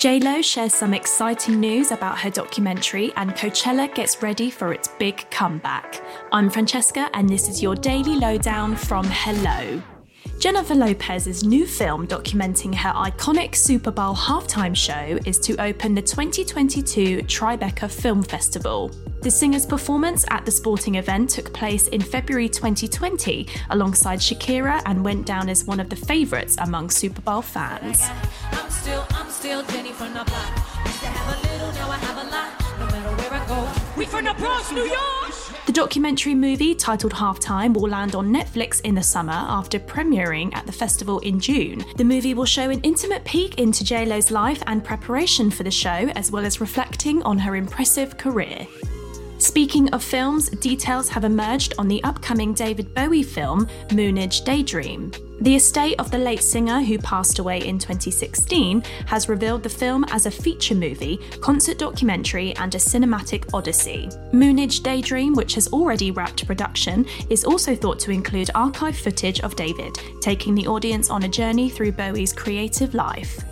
JLo shares some exciting news about her documentary, and Coachella gets ready for its big comeback. I'm Francesca, and this is your daily lowdown from Hello. Jennifer Lopez's new film documenting her iconic Super Bowl halftime show is to open the 2022 Tribeca Film Festival. The singer's performance at the sporting event took place in February 2020 alongside Shakira and went down as one of the favourites among Super Bowl fans. Still, I'm still the documentary movie titled Halftime will land on Netflix in the summer after premiering at the festival in June. The movie will show an intimate peek into JLo's life and preparation for the show, as well as reflecting on her impressive career. Speaking of films, details have emerged on the upcoming David Bowie film, Moonage Daydream. The estate of the late singer, who passed away in 2016, has revealed the film as a feature movie, concert documentary, and a cinematic odyssey. Moonage Daydream, which has already wrapped production, is also thought to include archive footage of David, taking the audience on a journey through Bowie's creative life.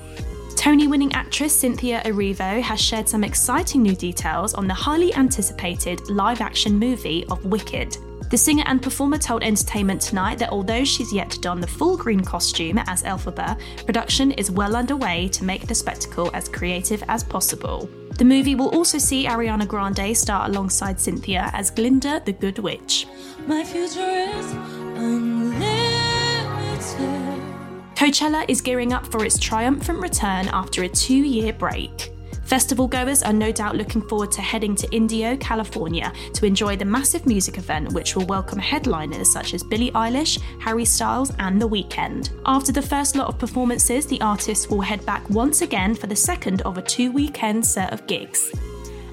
Tony winning actress Cynthia Erivo has shared some exciting new details on the highly anticipated live action movie of Wicked. The singer and performer told Entertainment Tonight that although she's yet to don the full green costume as Elphaba, production is well underway to make the spectacle as creative as possible. The movie will also see Ariana Grande star alongside Cynthia as Glinda the Good Witch. My future is unlimited. Coachella is gearing up for its triumphant return after a two year break. Festival goers are no doubt looking forward to heading to Indio, California to enjoy the massive music event, which will welcome headliners such as Billie Eilish, Harry Styles, and The Weeknd. After the first lot of performances, the artists will head back once again for the second of a two weekend set of gigs.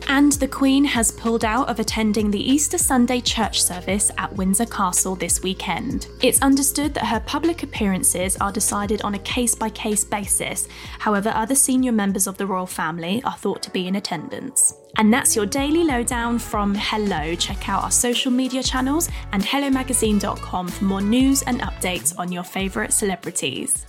And the Queen has pulled out of attending the Easter Sunday church service at Windsor Castle this weekend. It's understood that her public appearances are decided on a case by case basis, however, other senior members of the royal family are thought to be in attendance. And that's your daily lowdown from Hello. Check out our social media channels and HelloMagazine.com for more news and updates on your favourite celebrities.